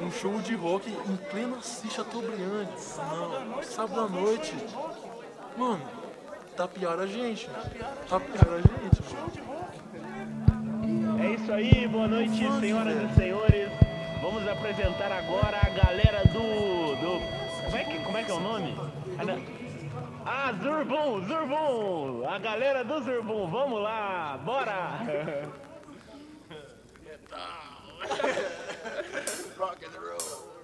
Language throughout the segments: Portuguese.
Um show de rock em plena Cicha Tobriantes. Sábado à noite. Mano, tá tapiaram a gente. Tapiaram tá a gente. É isso aí, boa noite, senhoras e senhores apresentar agora a galera do. do como, é que, como é que é o nome? Ah, Zurbum, ah, Zurbum! A galera do Zurbum, vamos lá, bora! Metal! Rock and roll!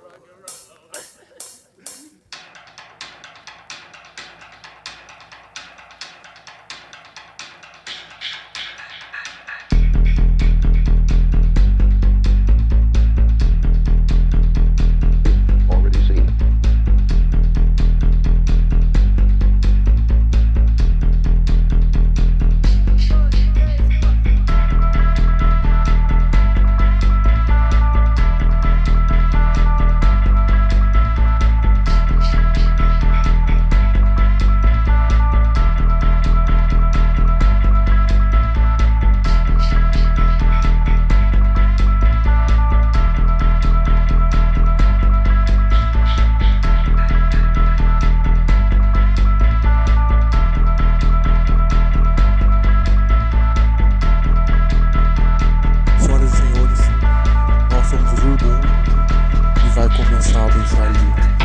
inside you.